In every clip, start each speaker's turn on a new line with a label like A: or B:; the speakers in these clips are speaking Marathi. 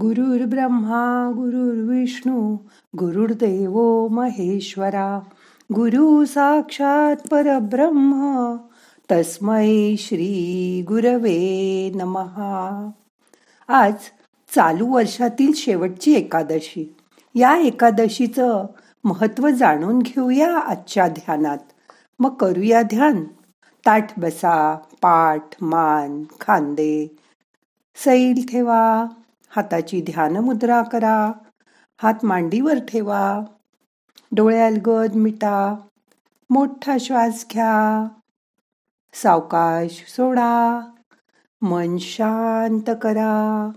A: गुरुर्ब्रह्मा गुरुर्विष्णू गुरुर्देव महेश्वरा. गुरु साक्षात परब्रह्म तस्मै श्री गुरवे नमहा आज चालू वर्षातील शेवटची एकादशी. या एकादशीचं महत्त्व जाणून घेऊया आजच्या ध्यानात. मग करूया ध्यान. ताठ बसा पाठ मान खांदे. सैल ठेवा. हाताची ध्यान मुद्रा करा. हात मांडीवर ठेवा. डोळे गद मिटा. मोठा श्वास घ्या. सावकाश सोडा. मन शांत करा.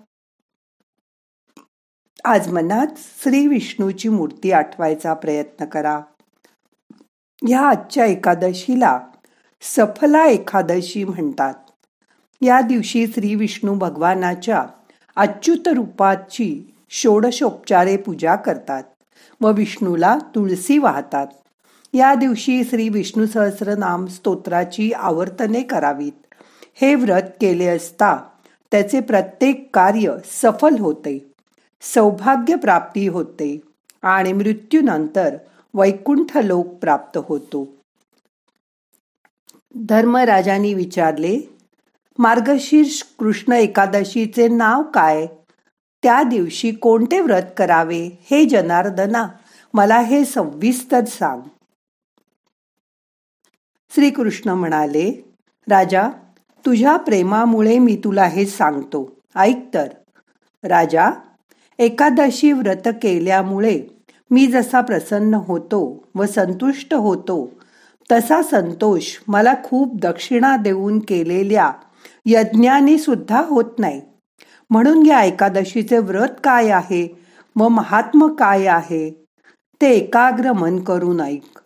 A: आज मनात श्री विष्णूची मूर्ती आठवायचा प्रयत्न करा. या आजच्या एकादशीला सफला एकादशी म्हणतात. या दिवशी श्री विष्णू भगवानाच्या अच्युत रूपाची षोडशोपचारे पूजा करतात व विष्णूला तुळसी वाहतात. या दिवशी श्री विष्णू सहस्रनाम स्तोत्राची आवर्तने करावीत. हे व्रत केले असता त्याचे प्रत्येक कार्य सफल होते सौभाग्य प्राप्ती होते आणि मृत्यूनंतर वैकुंठ लोक प्राप्त होतो. धर्मराजांनी विचारले मार्गशीर्ष कृष्ण एकादशीचे नाव काय? त्या दिवशी कोणते व्रत करावे? हे जनार्दना मला हे सविस्तर सांग. श्रीकृष्ण म्हणाले राजा तुझ्या प्रेमामुळे मी तुला हे सांगतो. ऐक तर. राजा एकादशी व्रत केल्यामुळे मी जसा प्रसन्न होतो व संतुष्ट होतो तसा संतोष मला खूप दक्षिणा देऊन केलेल्या यज्ञाने सुद्धा होत नाही. म्हणून या एकादशीचे व्रत काय आहे? व महात्म काय आहे? ते एकाग्र मन करून ऐक.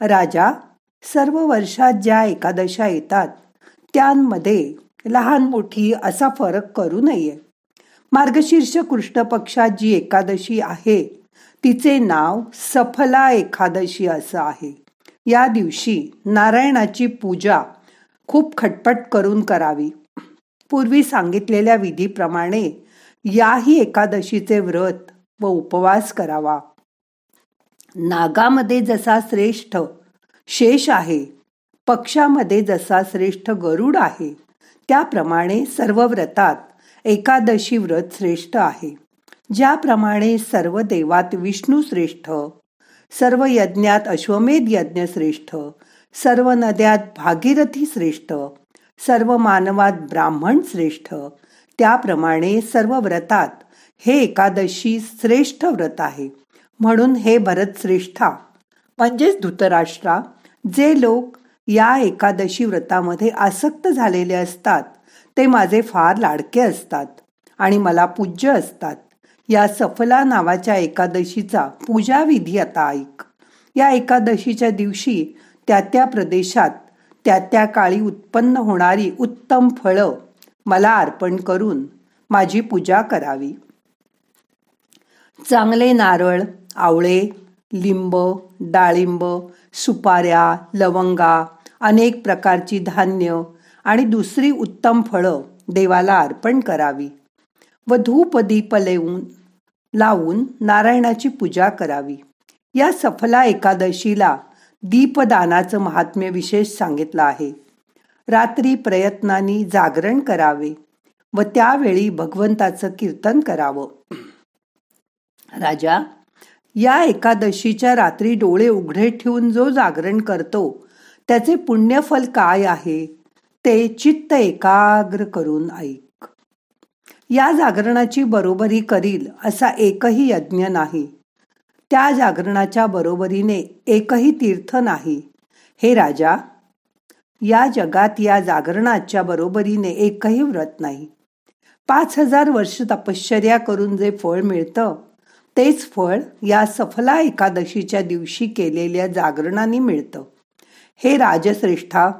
A: राजा सर्व वर्षात ज्या एकादशा येतात त्यांमध्ये लहान मोठी असा फरक करू नये. मार्गशीर्ष कृष्ण पक्षात जी एकादशी आहे तिचे नाव सफला एकादशी असं आहे. या दिवशी नारायणाची पूजा खूप खटपट करून करावी. पूर्वी सांगितलेल्या विधीप्रमाणे याही एकादशीचे व्रत व उपवास करावा. नागामध्ये जसा श्रेष्ठ शेष आहे पक्षामध्ये जसा श्रेष्ठ गरुड आहे त्याप्रमाणे सर्व व्रतात एकादशी व्रत श्रेष्ठ आहे. ज्याप्रमाणे सर्व देवात विष्णू श्रेष्ठ सर्व यज्ञात अश्वमेध यज्ञ श्रेष्ठ सर्व नद्यात भागीरथी श्रेष्ठ सर्व मानवात ब्राह्मण श्रेष्ठ. त्याप्रमाणे सर्व व्रतात हे एकादशी श्रेष्ठ व्रत आहे. म्हणून हे भरत श्रेष्ठा. म्हणजेच धृतराष्ट्रा जे लोक या एकादशी व्रतामध्ये आसक्त झालेले असतात ते माझे फार लाडके असतात आणि मला पूज्य असतात. या सफला नावाच्या एकादशीचा पूजाविधी आता ऐक. या एकादशीच्या दिवशी त्या त्या प्रदेशात त्या त्या काळी उत्पन्न होणारी उत्तम फळं मला अर्पण करून माझी पूजा करावी. चांगले नारळ आवळे लिंब डाळिंब सुपाऱ्या लवंगा अनेक प्रकारची धान्य आणि दुसरी उत्तम फळं देवाला अर्पण करावी व धूप दीप लेवून लावून नारायणाची पूजा करावी. या सफला एकादशीला दीपदानाचं महात्म्य विशेष सांगितलं आहे. रात्री प्रयत्नांनी जागरण करावे व त्यावेळी भगवंताचं कीर्तन करावं. राजा या एकादशीच्या रात्री डोळे उघडे ठेवून जो जागरण करतो त्याचे पुण्यफल काय आहे? ते चित्त एकाग्र करून ऐक. या जागरणाची बरोबरी करील असा एकही यज्ञ नाही. त्या जागरणाच्या बरोबरीने एकही तीर्थ नाही. हे राजा या जगात या जागरणाच्या बरोबरीने एकही व्रत नाही. पाच हजार वर्ष तपश्चर्या करून जे फळ मिळतं तेच फळ या सफला एकादशीच्या दिवशी केलेल्या जागरणाने मिळतं. हे राजश्रेष्ठा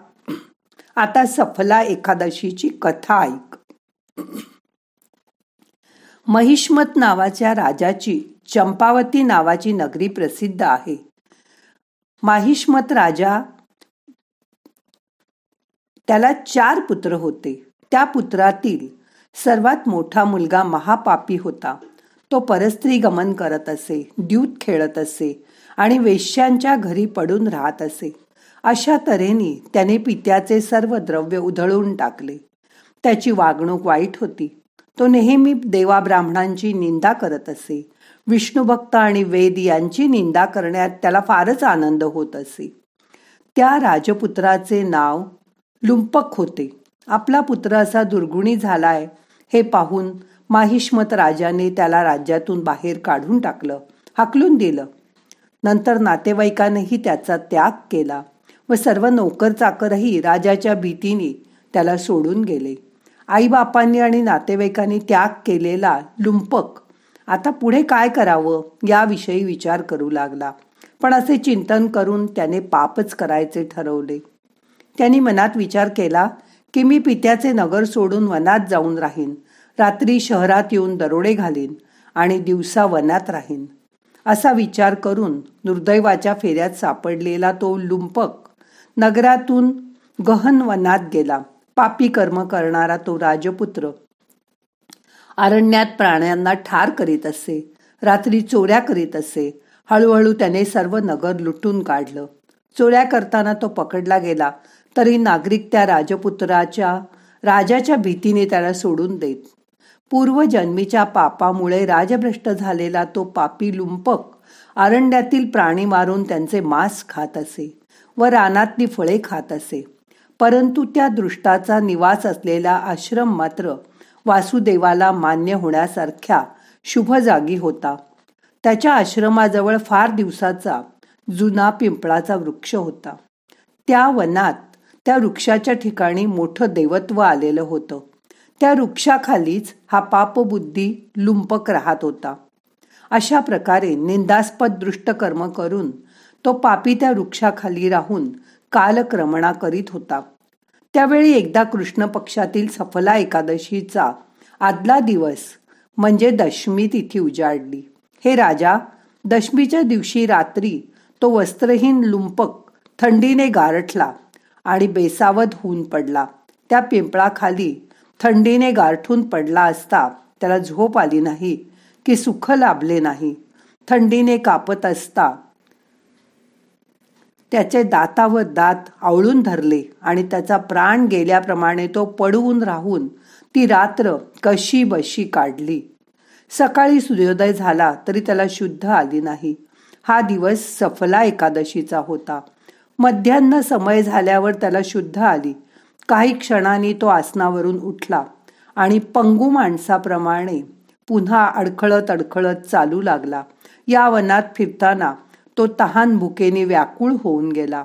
A: आता सफला एकादशीची कथा ऐक. महिष्मत नावाच्या राजाची चंपावती नावाची नगरी प्रसिद्ध आहे. माहिष्मत राजा त्याला चार पुत्र होते. त्या पुत्रातील सर्वात मोठा मुलगा महापापी होता. तो परस्त्री गमन करत असे द्यूत खेळत असे आणि वेश्यांच्या घरी पडून राहत असे. अशा तऱ्हेने त्याने पित्याचे सर्व द्रव्य उधळून टाकले. त्याची वागणूक वाईट होती. तो नेहमी देवा ब्राह्मणांची निंदा करत असे. विष्णुभक्त आणि वेद यांची निंदा करण्यात त्याला फारच आनंद होत असे. त्या राजपुत्राचे नाव लुंपक होते. आपला पुत्र असा दुर्गुणी झालाय हे पाहून माहिष्मत राजाने त्याला राज्यातून बाहेर काढून टाकलं हाकलून दिलं. नंतर नातेवाईकानेही त्याचा त्याग केला व सर्व नोकर चाकरही राजाच्या भीतीने त्याला सोडून गेले. आईबापांनी आणि नातेवाईकांनी त्याग केलेला लुंपक आता पुढे काय करावं याविषयी विचार करू लागला. पण असे चिंतन करून त्याने पापच करायचे ठरवले. त्यांनी मनात विचार केला की मी पित्याचे नगर सोडून वनात जाऊन राहीन. रात्री शहरात येऊन दरोडे घालीन आणि दिवसा वनात राहीन. असा विचार करून दुर्दैवाच्या फेऱ्यात सापडलेला तो लुंपक नगरातून गहन वनात गेला. पापी कर्म करणारा तो राजपुत्र अरण्यात प्राण्यांना ठार करीत असे. रात्री चोऱ्या करीत असे. हळूहळू त्याने सर्व नगर लुटून काढलं. चोऱ्या करताना तो पकडला गेला तरी नागरिक त्या राजपुत्राच्या राजाच्या भीतीने त्याला सोडून देत. पूर्वजन्मीच्या पापामुळे राजभ्रष्ट झालेला तो पापी लुंपक अरण्यातील प्राणी मारून त्यांचे मांस खात असे व रानातली फळे खात असे. परंतु त्या दृष्टाचा निवास असलेला आश्रम मात्र वासुदेवाला मान्य होण्यासारख्या शुभ जागी होता. त्याच्या आश्रमाजवळ फार दिवसाचा जुना पिंपळाचा वृक्ष होता. त्या वनात त्या वृक्षाच्या ठिकाणी मोठं देवत्व आलेलं होतं. त्या वृक्षाखालीच हा पापबुद्धी लुंपक राहत होता. अशा प्रकारे निंदास्पद दृष्ट कर्म करून तो पापी त्या वृक्षाखाली राहून कालक्रमणा करीत होता. त्यावेळी एकदा कृष्ण पक्षातील सफला एकादशीचा आदला दिवस म्हणजे दशमी तिथी उजाडली. हे राजा दशमीच्या दिवशी रात्री तो वस्त्रहीन लुंपक थंडीने गारठला आणि बेसावध होऊन पडला. त्या पिंपळाखाली थंडीने गारठून पडला असता त्याला झोप आली नाही की सुख लाभले नाही. थंडीने कापत असता त्याचे दातावर दात आवळून धरले आणि त्याचा प्राण गेल्याप्रमाणे तो पडवून राहून ती रात्र कशी बशी काढली. सकाळी सूर्योदय झाला तरी त्याला शुद्ध आली नाही. हा दिवस सफला एकादशीचा होता. मध्यान्ह समय झाल्यावर त्याला शुद्ध आली. काही क्षणांनी तो आसनावरून उठला आणि पंगू माणसाप्रमाणे पुन्हा अडखळत अडखळत चालू लागला. या वनात फिरताना तो तहान भुकेने व्याकुळ होऊन गेला.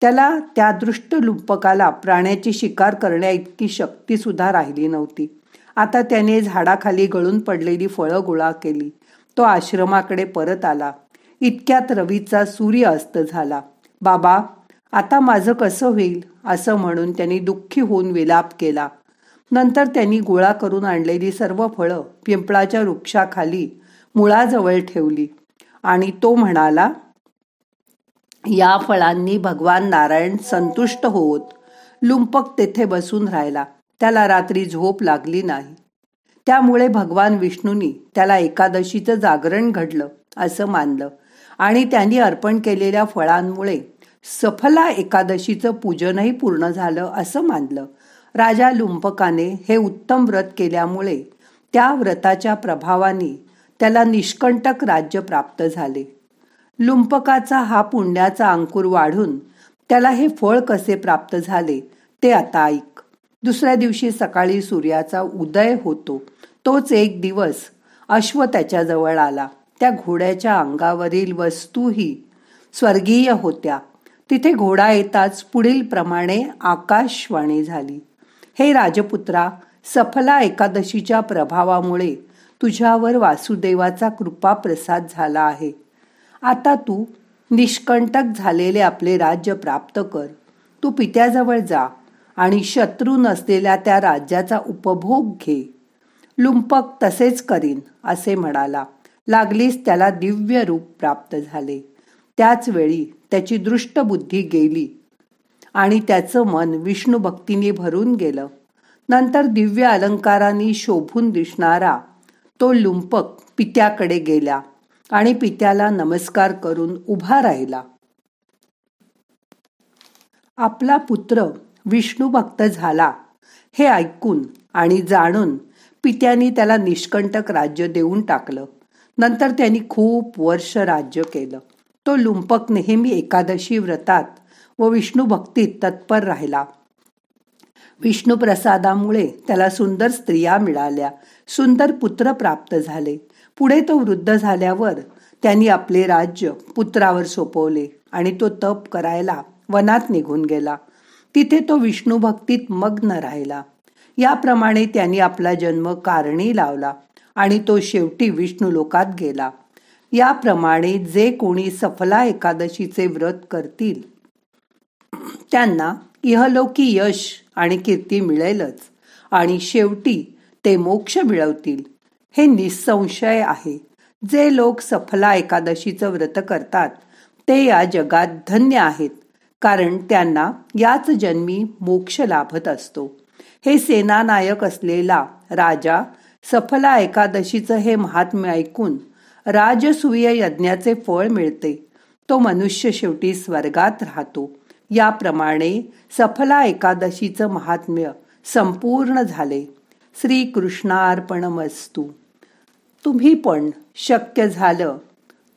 A: त्याला त्या दृष्ट लुंपकाला प्राण्याची शिकार करण्या इतकी शक्ती सुद्धा राहिली नव्हती. आता त्याने झाडाखाली गळून पडलेली फळं गोळा केली. तो आश्रमाकडे परत आला. इतक्यात रवीचा सूर्य अस्त झाला. बाबा आता माझं कसं होईल? असं म्हणून त्यांनी दुःखी होऊन विलाप केला. नंतर त्यांनी गोळा करून आणलेली सर्व फळं पिंपळाच्या वृक्षाखाली मुळाजवळ ठेवली. आणि तो म्हणाला या फळांनी भगवान नारायण संतुष्ट होत. लुंपक तेथे बसून राहिला. त्याला रात्री झोप लागली नाही. त्यामुळे भगवान विष्णूंनी त्याला एकादशीचं जागरण घडलं असं मानलं. आणि त्यांनी अर्पण केलेल्या फळांमुळे सफला एकादशीचं पूजनही पूर्ण झालं असं मानलं. राजा लुंपकाने हे उत्तम व्रत केल्यामुळे त्या व्रताच्या प्रभावाने त्याला निष्कंटक राज्य प्राप्त झाले. लुंपकाचा हा पुण्याचा अंकुर वाढून त्याला हे फळ कसे प्राप्त झाले ते आता ऐक. दुसऱ्या दिवशी सकाळी सूर्याचा उदय होतो. तोच एक दिवस अश्व त्याच्याजवळ आला. त्या घोड्याच्या अंगावरील वस्तूही स्वर्गीय होत्या. तिथे घोडा येताच पुढील प्रमाणे आकाशवाणी झाली. हे राजपुत्रा सफला एकादशीच्या प्रभावामुळे तुझ्यावर वासुदेवाचा कृपा प्रसाद झाला आहे. आता तू निष्कंटक झालेले आपले राज्य प्राप्त कर. तू पित्याजवळ जा आणि शत्रू नसलेल्या त्या राज्याचा उपभोग घे. लुंपक तसेच करीन असे म्हणाला. लागलीच त्याला दिव्य रूप प्राप्त झाले. त्याच वेळी त्याची दृष्ट बुद्धी गेली आणि त्याचं मन विष्णू भक्तीने भरून गेलं. नंतर दिव्य अलंकारांनी शोभून दिसणारा तो लुंपक पित्याकडे गेला आणि पित्याला नमस्कार करून उभा राहिला. आपला पुत्र विष्णू भक्त झाला हे ऐकून आणि जाणून पित्यानी त्याला निष्कंटक राज्य देऊन टाकलं. नंतर त्यांनी खूप वर्ष राज्य केलं. तो लुंपक नेहमी एकादशी व्रतात व विष्णू भक्तीत तत्पर राहिला. विष्णुप्रसादामुळे त्याला सुंदर स्त्रिया मिळाल्या. सुंदर पुत्र प्राप्त झाले. पुढे तो वृद्ध झाल्यावर त्यांनी आपले राज्य पुत्रावर सोपवले आणि तो तप करायला वनात निघून गेला. तिथे तो विष्णू भक्तीत मग्न राहिला. याप्रमाणे त्यांनी आपला जन्म कारणी लावला आणि तो शेवटी विष्णू लोकात गेला. याप्रमाणे जे कोणी सफला एकादशीचे व्रत करतील त्यांना इहलोकी यश आणि कीर्ती मिळेलच. आणि शेवटी ते मोक्ष मिळवतील. हे निसंशय आहे. जे लोक सफला एकादशीचं व्रत करतात ते या जगात धन्य आहेत कारण त्यांना याच जन्मी मोक्ष लाभत असतो. हे सेनानायक असलेला राजा सफला एकादशीचं हे महात्म्य ऐकून राजसूय यज्ञाचे फळ मिळते. तो मनुष्य शेवटी स्वर्गात राहतो. याप्रमाणे सफला एकादशीचं महात्म्य संपूर्ण झाले. श्रीकृष्णार्पणमस्तू. तुम्ही पण शक्य झालं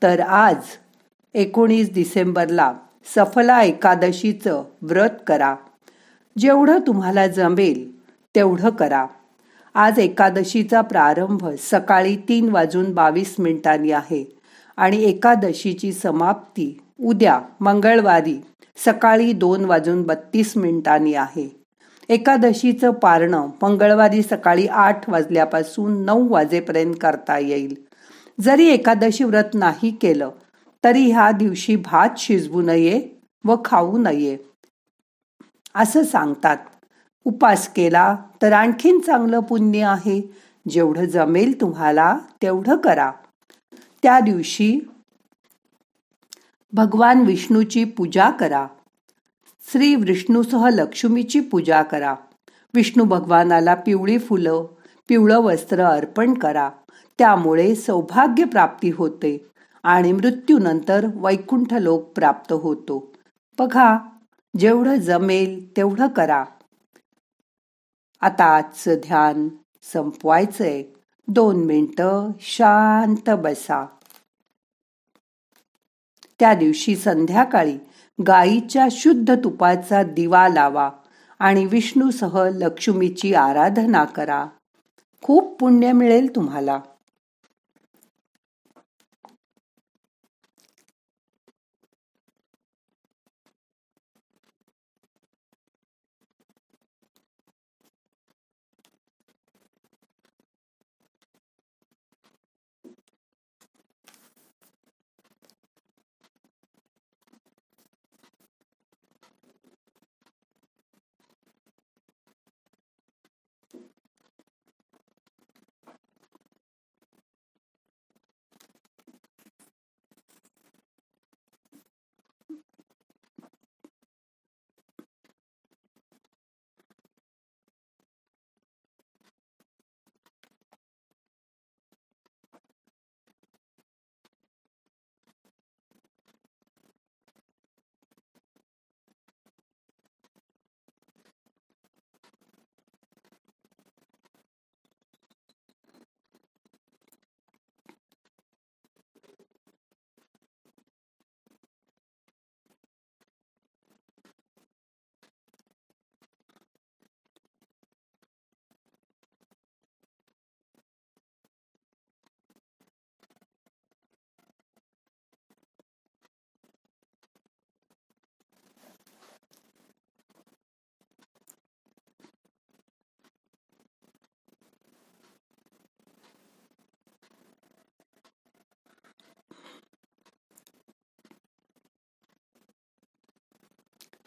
A: तर आज एकोणीस डिसेंबरला सफला एकादशीचं व्रत करा. जेवढं तुम्हाला जमेल तेवढं करा. आज एकादशीचा प्रारंभ सकाळी तीन वाजून बावीस मिनिटांनी आहे आणि एकादशीची समाप्ती उद्या मंगळवारी सकाळी दोन वाजून बत्तीस मिनिटांनी आहे. एकादशीचं पारणं मंगळवारी सकाळी आठ वाजल्यापासून नऊ वाजेपर्यंत करता येईल. जरी एकादशी व्रत नाही केलं तरी ह्या दिवशी भात शिजवू नये व खाऊ नये असं सांगतात. उपास केला तर आणखीन चांगलं पुण्य आहे. जेवढं जमेल तुम्हाला तेवढं करा. त्या दिवशी भगवान विष्णूची पूजा करा. श्री विष्णूसह लक्ष्मीची पूजा करा. विष्णू भगवानाला पिवळी फुलं पिवळं वस्त्र अर्पण करा. त्यामुळे सौभाग्य प्राप्ती होते आणि मृत्यूनंतर वैकुंठ लोक प्राप्त होतो. बघा जेवढं जमेल तेवढं करा. आता आजचं ध्यान संपवायचंय. दोन मिनटं शांत बसा. त्या दिवशी संध्याकाळी गाईच्या शुद्ध तुपाचा दिवा लावा आणि विष्णूसह लक्ष्मीची आराधना करा. खूप पुण्य मिळेल तुम्हाला.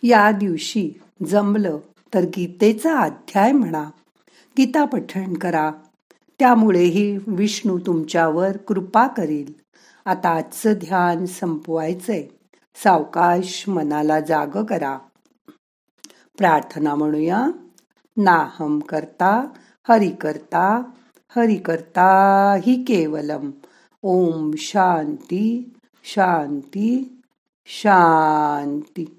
A: या दिवशी जमलं तर गीतेचा अध्याय म्हणा गीता पठण करा. त्यामुळेही विष्णू तुमच्यावर कृपा करील. आता आजचं ध्यान संपवायचंय. सावकाश मनाला जाग करा. प्रार्थना म्हणूया. नाहम करता हरि करता हरि करता हि केवलम. ओम शांती शांती शांती.